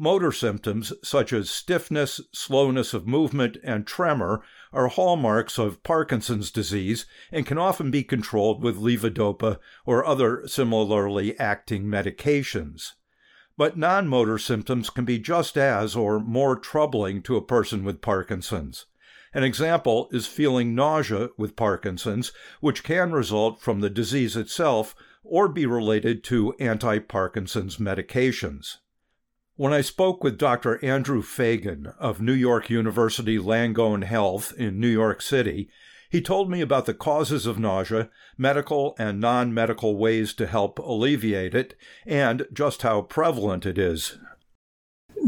Motor symptoms such as stiffness, slowness of movement, and tremor are hallmarks of Parkinson's disease and can often be controlled with levodopa or other similarly acting medications. But non motor symptoms can be just as or more troubling to a person with Parkinson's. An example is feeling nausea with Parkinson's, which can result from the disease itself or be related to anti Parkinson's medications. When I spoke with Dr. Andrew Feigin of New York University Langone Health in New York City, he told me about the causes of nausea, medical and non medical ways to help alleviate it, and just how prevalent it is.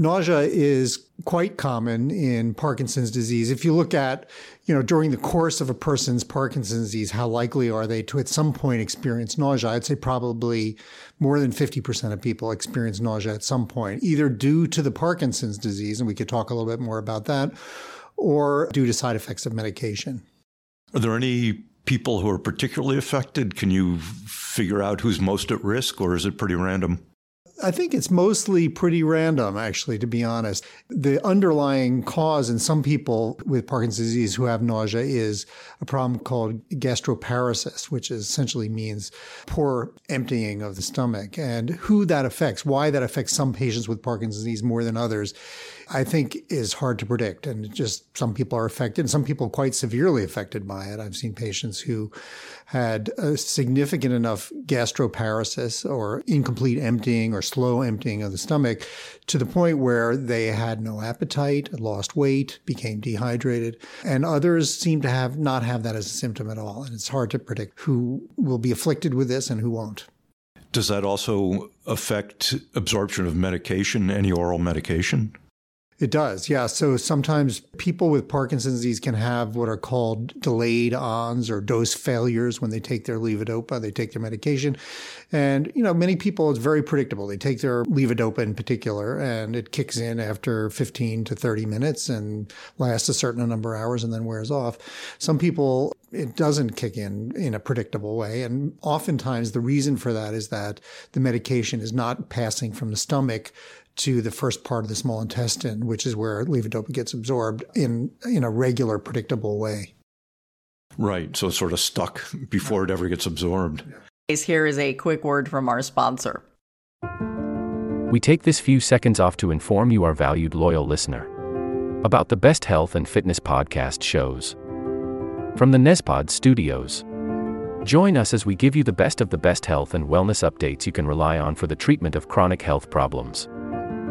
Nausea is quite common in Parkinson's disease. If you look at, you know, during the course of a person's Parkinson's disease, how likely are they to at some point experience nausea? I'd say probably more than 50% of people experience nausea at some point, either due to the Parkinson's disease, and we could talk a little bit more about that, or due to side effects of medication. Are there any people who are particularly affected? Can you figure out who's most at risk, or is it pretty random? I think it's mostly pretty random, actually, to be honest. The underlying cause in some people with Parkinson's disease who have nausea is a problem called gastroparesis, which essentially means poor emptying of the stomach. And who that affects, why that affects some patients with Parkinson's disease more than others, I think is hard to predict. And just some people are affected, and some people quite severely affected by it. I've seen patients who had a significant enough gastroparesis or incomplete emptying or slow emptying of the stomach to the point where they had no appetite, lost weight, became dehydrated. And others seem to have not have that as a symptom at all. And it's hard to predict who will be afflicted with this and who won't. Does that also affect absorption of medication, any oral medication? It does, yeah. So sometimes people with Parkinson's disease can have what are called delayed ons or dose failures when they take their levodopa, they take their medication. And, you know, many people, it's very predictable. They take their levodopa in particular, and it kicks in after 15 to 30 minutes and lasts a certain number of hours and then wears off. Some people, it doesn't kick in in a predictable way. And oftentimes the reason for that is that the medication is not passing from the stomach to the first part of the small intestine, which is where levodopa gets absorbed in in a regular, predictable way. Right. So it's sort of stuck before it ever gets absorbed. Here is a quick word from our sponsor. We take this few seconds off to inform you, our valued loyal listener, about the best health and fitness podcast shows from the Nezpod studios. Join us as we give you the best of the best health and wellness updates you can rely on for the treatment of chronic health problems.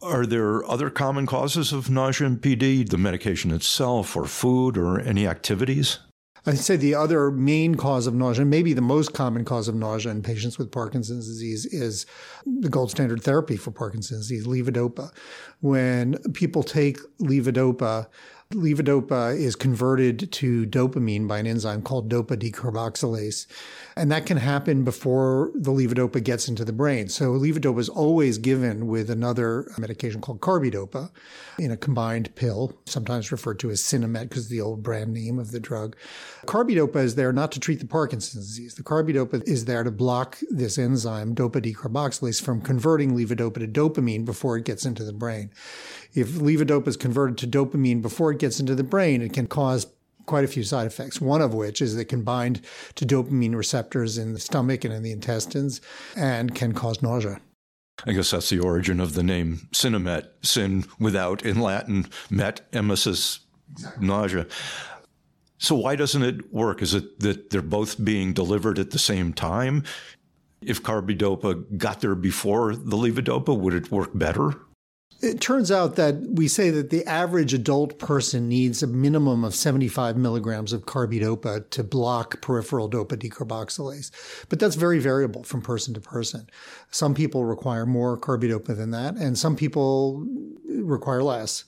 Are there other common causes of nausea and PD, the medication itself, or food, or any activities? I'd say the other main cause of nausea, maybe the most common cause of nausea in patients with Parkinson's disease, is the gold standard therapy for Parkinson's disease, levodopa. When people take levodopa, Levodopa is converted to dopamine by an enzyme called dopa decarboxylase. And that can happen before the levodopa gets into the brain. So levodopa is always given with another medication called carbidopa in a combined pill, sometimes referred to as Sinemet because the old brand name of the drug. Carbidopa is there not to treat the Parkinson's disease. The carbidopa is there to block this enzyme, dopa decarboxylase, from converting levodopa to dopamine before it gets into the brain. If levodopa is converted to dopamine before it gets into the brain, it can cause quite a few side effects, one of which is they can bind to dopamine receptors in the stomach and in the intestines and can cause nausea. I guess that's the origin of the name Sinemet, sin without in Latin, met, emesis, nausea. So why doesn't it work? Is it that they're both being delivered at the same time? If carbidopa got there before the levodopa, would it work better? It turns out that we say that the average adult person needs a minimum of 75 milligrams of carbidopa to block peripheral dopa decarboxylase. But that's very variable from person to person. Some people require more carbidopa than that, and some people require less.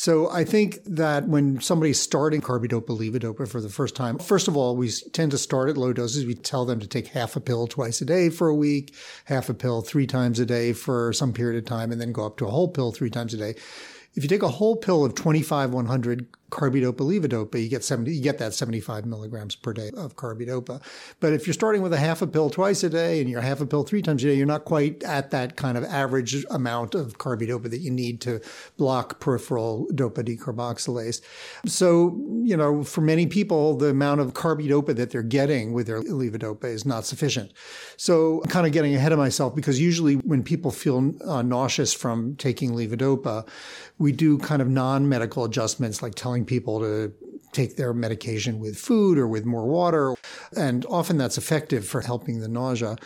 So I think that when somebody's starting carbidopa levodopa for the first time, first of all, we tend to start at low doses. We tell them to take half a pill twice a day for a week, half a pill three times a day for some period of time, and then go up to a whole pill three times a day. If you take a whole pill of 25, 100 carbidopa levodopa, you get 70, you get that 75 milligrams per day of carbidopa. But if you're starting with a half a pill twice a day and you're half a pill three times a day, you're not quite at that kind of average amount of carbidopa that you need to block peripheral dopa decarboxylase. So, you know, for many people, the amount of carbidopa that they're getting with their levodopa is not sufficient. So I'm kind of getting ahead of myself because usually when people feel uh, nauseous from taking levodopa, we do kind of non-medical adjustments like telling people to take their medication with food or with more water. And often that's effective for helping the nausea.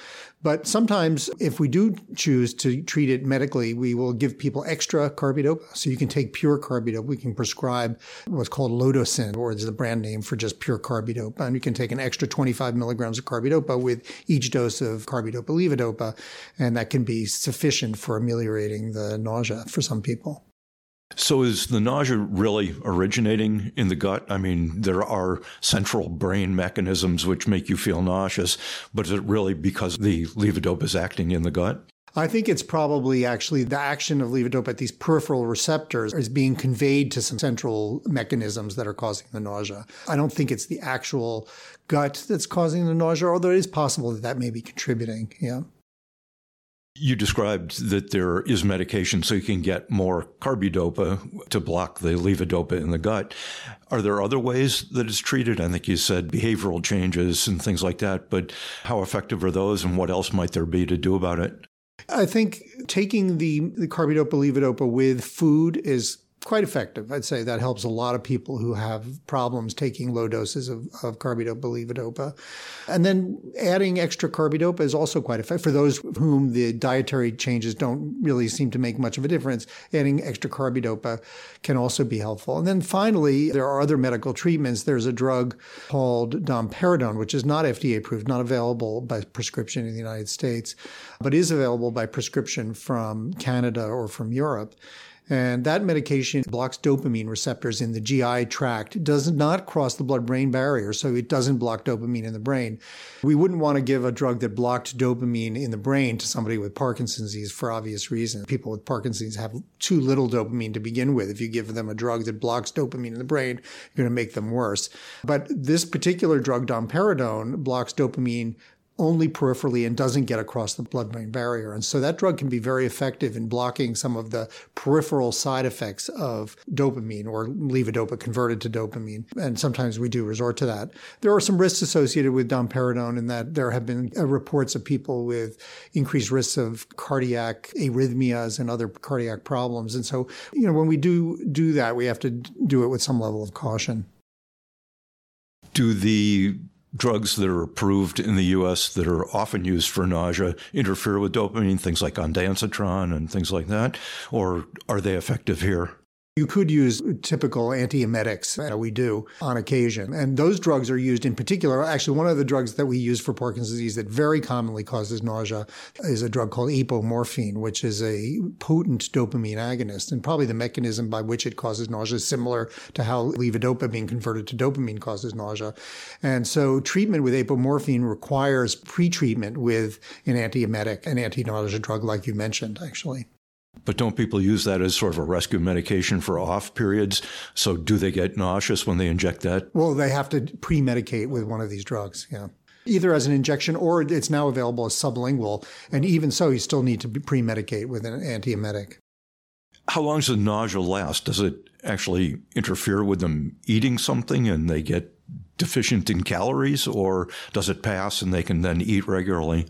But sometimes, if we do choose to treat it medically, we will give people extra carbidopa. So you can take pure carbidopa. We can prescribe what's called Lodosyn, or is the brand name for just pure carbidopa. And you can take an extra 25 milligrams of carbidopa with each dose of carbidopa levodopa. And that can be sufficient for ameliorating the nausea for some people. So, is the nausea really originating in the gut? I mean, there are central brain mechanisms which make you feel nauseous, but is it really because the levodopa is acting in the gut? I think it's probably actually the action of levodopa at these peripheral receptors is being conveyed to some central mechanisms that are causing the nausea. I don't think it's the actual gut that's causing the nausea, although it is possible that that may be contributing. Yeah. You described that there is medication so you can get more carbidopa to block the levodopa in the gut. Are there other ways that it's treated? I think you said behavioral changes and things like that, but how effective are those and what else might there be to do about it? I think taking the, the carbidopa levodopa with food is quite effective. I'd say that helps a lot of people who have problems taking low doses of, of carbidopa, levodopa. And then adding extra carbidopa is also quite effective. For those whom the dietary changes don't really seem to make much of a difference, adding extra carbidopa can also be helpful. And then finally, there are other medical treatments. There's a drug called domperidone, which is not FDA approved, not available by prescription in the United States, but is available by prescription from Canada or from Europe. And that medication blocks dopamine receptors in the GI tract, does not cross the blood brain barrier, so it doesn't block dopamine in the brain. We wouldn't want to give a drug that blocked dopamine in the brain to somebody with Parkinson's disease for obvious reasons. People with Parkinson's have too little dopamine to begin with. If you give them a drug that blocks dopamine in the brain, you're going to make them worse. But this particular drug, domperidone, blocks dopamine only peripherally and doesn't get across the blood brain barrier. And so that drug can be very effective in blocking some of the peripheral side effects of dopamine or levodopa converted to dopamine. And sometimes we do resort to that. There are some risks associated with domperidone in that there have been uh, reports of people with increased risks of cardiac arrhythmias and other cardiac problems. And so, you know, when we do do that, we have to do it with some level of caution. Do the drugs that are approved in the U.S. that are often used for nausea interfere with dopamine, things like ondansetron and things like that, or are they effective here? You could use typical antiemetics, uh, we do on occasion. And those drugs are used in particular. Actually, one of the drugs that we use for Parkinson's disease that very commonly causes nausea is a drug called apomorphine, which is a potent dopamine agonist. And probably the mechanism by which it causes nausea is similar to how levodopa being converted to dopamine causes nausea. And so treatment with apomorphine requires pretreatment with an antiemetic, an anti-nausea drug like you mentioned, actually. But don't people use that as sort of a rescue medication for off periods? So do they get nauseous when they inject that? Well, they have to pre medicate with one of these drugs, yeah. Either as an injection or it's now available as sublingual. And even so, you still need to pre medicate with an antiemetic. How long does the nausea last? Does it actually interfere with them eating something and they get deficient in calories, or does it pass and they can then eat regularly?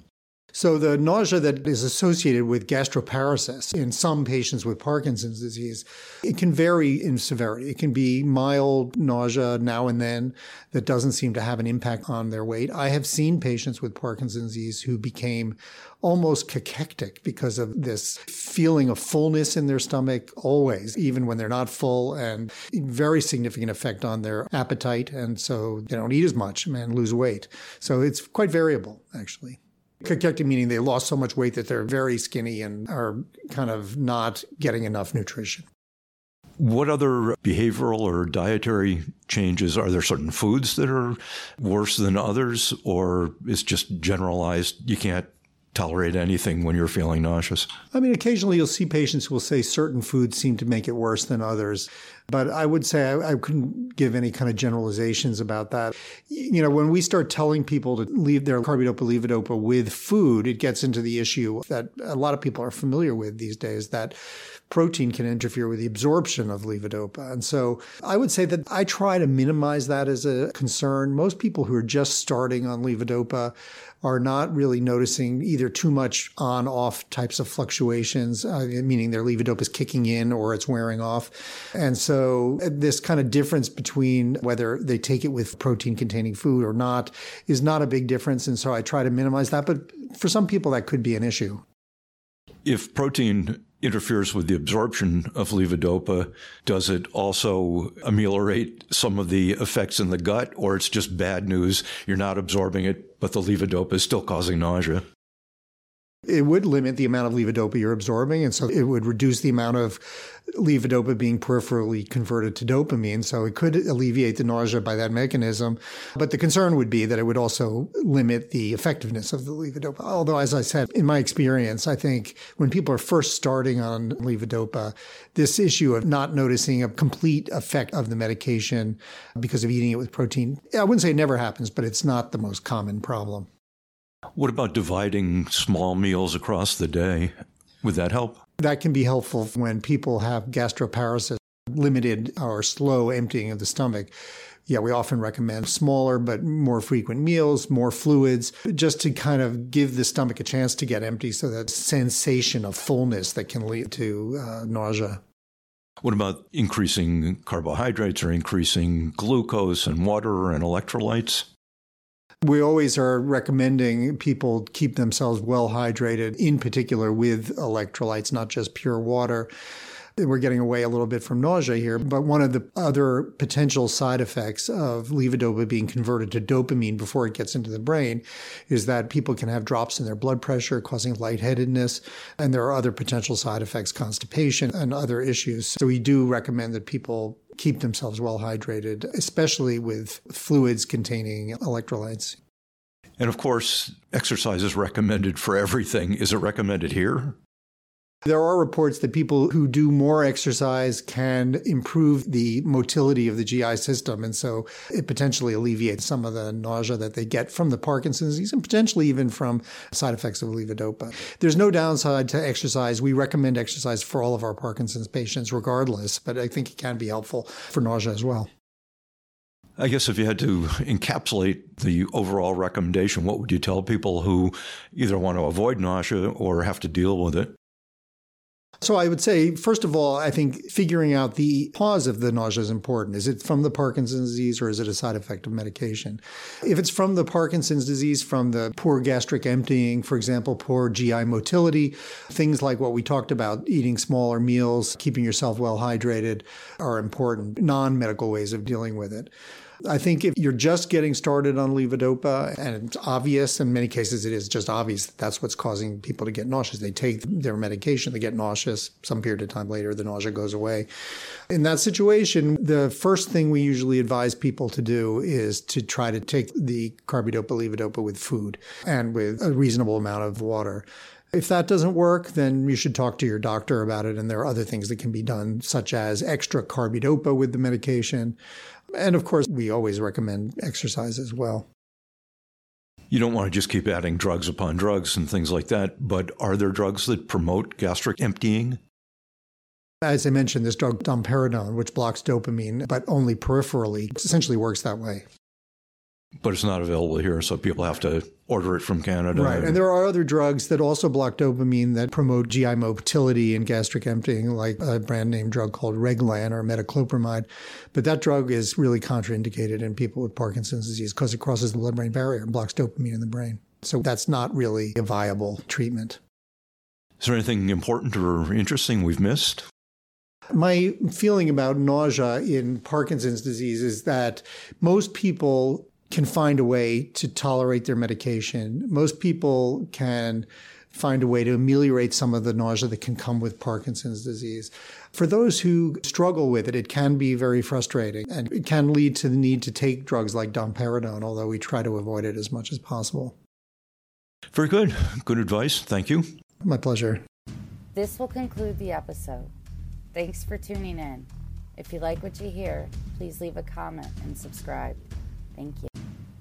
So the nausea that is associated with gastroparesis in some patients with Parkinson's disease, it can vary in severity. It can be mild nausea now and then that doesn't seem to have an impact on their weight. I have seen patients with Parkinson's disease who became almost cachectic because of this feeling of fullness in their stomach always, even when they're not full, and very significant effect on their appetite. And so they don't eat as much and lose weight. So it's quite variable, actually. Cachectic meaning they lost so much weight that they're very skinny and are kind of not getting enough nutrition. What other behavioral or dietary changes? Are there certain foods that are worse than others, or is just generalized you can't tolerate anything when you're feeling nauseous? I mean, occasionally you'll see patients who will say certain foods seem to make it worse than others. But I would say I, I, couldn't give any kind of generalizations about that. You know, when we start telling people to leave their carbidopa levodopa with food, it gets into the issue that a lot of people are familiar with these days that protein can interfere with the absorption of levodopa. And so I would say that I try to minimize that as a concern. Most people who are just starting on levodopa are not really noticing either too much on off types of fluctuations, uh, meaning their levodopa is kicking in or it's wearing off. And so uh, this kind of difference between whether they take it with protein containing food or not is not a big difference. And so I try to minimize that. But for some people, that could be an issue. If protein interferes with the absorption of levodopa, does it also ameliorate some of the effects in the gut, or it's just bad news? You're not absorbing it, but the levodopa is still causing nausea. It would limit the amount of levodopa you're absorbing, and so it would reduce the amount of levodopa being peripherally converted to dopamine. So it could alleviate the nausea by that mechanism. But the concern would be that it would also limit the effectiveness of the levodopa. Although, as I said, in my experience, I think when people are first starting on levodopa, this issue of not noticing a complete effect of the medication because of eating it with protein, I wouldn't say it never happens, but it's not the most common problem. What about dividing small meals across the day? Would that help? That can be helpful when people have gastroparesis, limited or slow emptying of the stomach. Yeah, we often recommend smaller but more frequent meals, more fluids, just to kind of give the stomach a chance to get empty so that sensation of fullness that can lead to uh, nausea. What about increasing carbohydrates or increasing glucose and water and electrolytes? We always are recommending people keep themselves well hydrated, in particular with electrolytes, not just pure water. We're getting away a little bit from nausea here, but one of the other potential side effects of levodopa being converted to dopamine before it gets into the brain is that people can have drops in their blood pressure, causing lightheadedness, and there are other potential side effects, constipation and other issues. So we do recommend that people keep themselves well hydrated, especially with fluids containing electrolytes. And of course, exercise is recommended for everything. Is it recommended here? There are reports that people who do more exercise can improve the motility of the GI system. And so it potentially alleviates some of the nausea that they get from the Parkinson's disease and potentially even from side effects of levodopa. There's no downside to exercise. We recommend exercise for all of our Parkinson's patients regardless, but I think it can be helpful for nausea as well. I guess if you had to encapsulate the overall recommendation, what would you tell people who either want to avoid nausea or have to deal with it? So I would say, first of all, I think figuring out the cause of the nausea is important. Is it from the Parkinson's disease or is it a side effect of medication? If it's from the Parkinson's disease, from the poor gastric emptying, for example, poor GI motility, things like what we talked about, eating smaller meals, keeping yourself well hydrated are important, non medical ways of dealing with it. I think if you're just getting started on levodopa and it's obvious, in many cases it is just obvious that that's what's causing people to get nauseous. They take their medication, they get nauseous. Some period of time later, the nausea goes away. In that situation, the first thing we usually advise people to do is to try to take the carbidopa levodopa with food and with a reasonable amount of water. If that doesn't work, then you should talk to your doctor about it. And there are other things that can be done, such as extra carbidopa with the medication. And of course, we always recommend exercise as well. You don't want to just keep adding drugs upon drugs and things like that, but are there drugs that promote gastric emptying? As I mentioned, this drug domperidone, which blocks dopamine, but only peripherally, essentially works that way but it's not available here, so people have to order it from Canada. Right. And there are other drugs that also block dopamine that promote GI motility and gastric emptying, like a brand name drug called Reglan or metoclopramide. But that drug is really contraindicated in people with Parkinson's disease because it crosses the blood brain barrier and blocks dopamine in the brain. So that's not really a viable treatment. Is there anything important or interesting we've missed? My feeling about nausea in Parkinson's disease is that most people can find a way to tolerate their medication. Most people can find a way to ameliorate some of the nausea that can come with Parkinson's disease. For those who struggle with it, it can be very frustrating and it can lead to the need to take drugs like domperidone, although we try to avoid it as much as possible. Very good. Good advice. Thank you. My pleasure. This will conclude the episode. Thanks for tuning in. If you like what you hear, please leave a comment and subscribe. Thank you.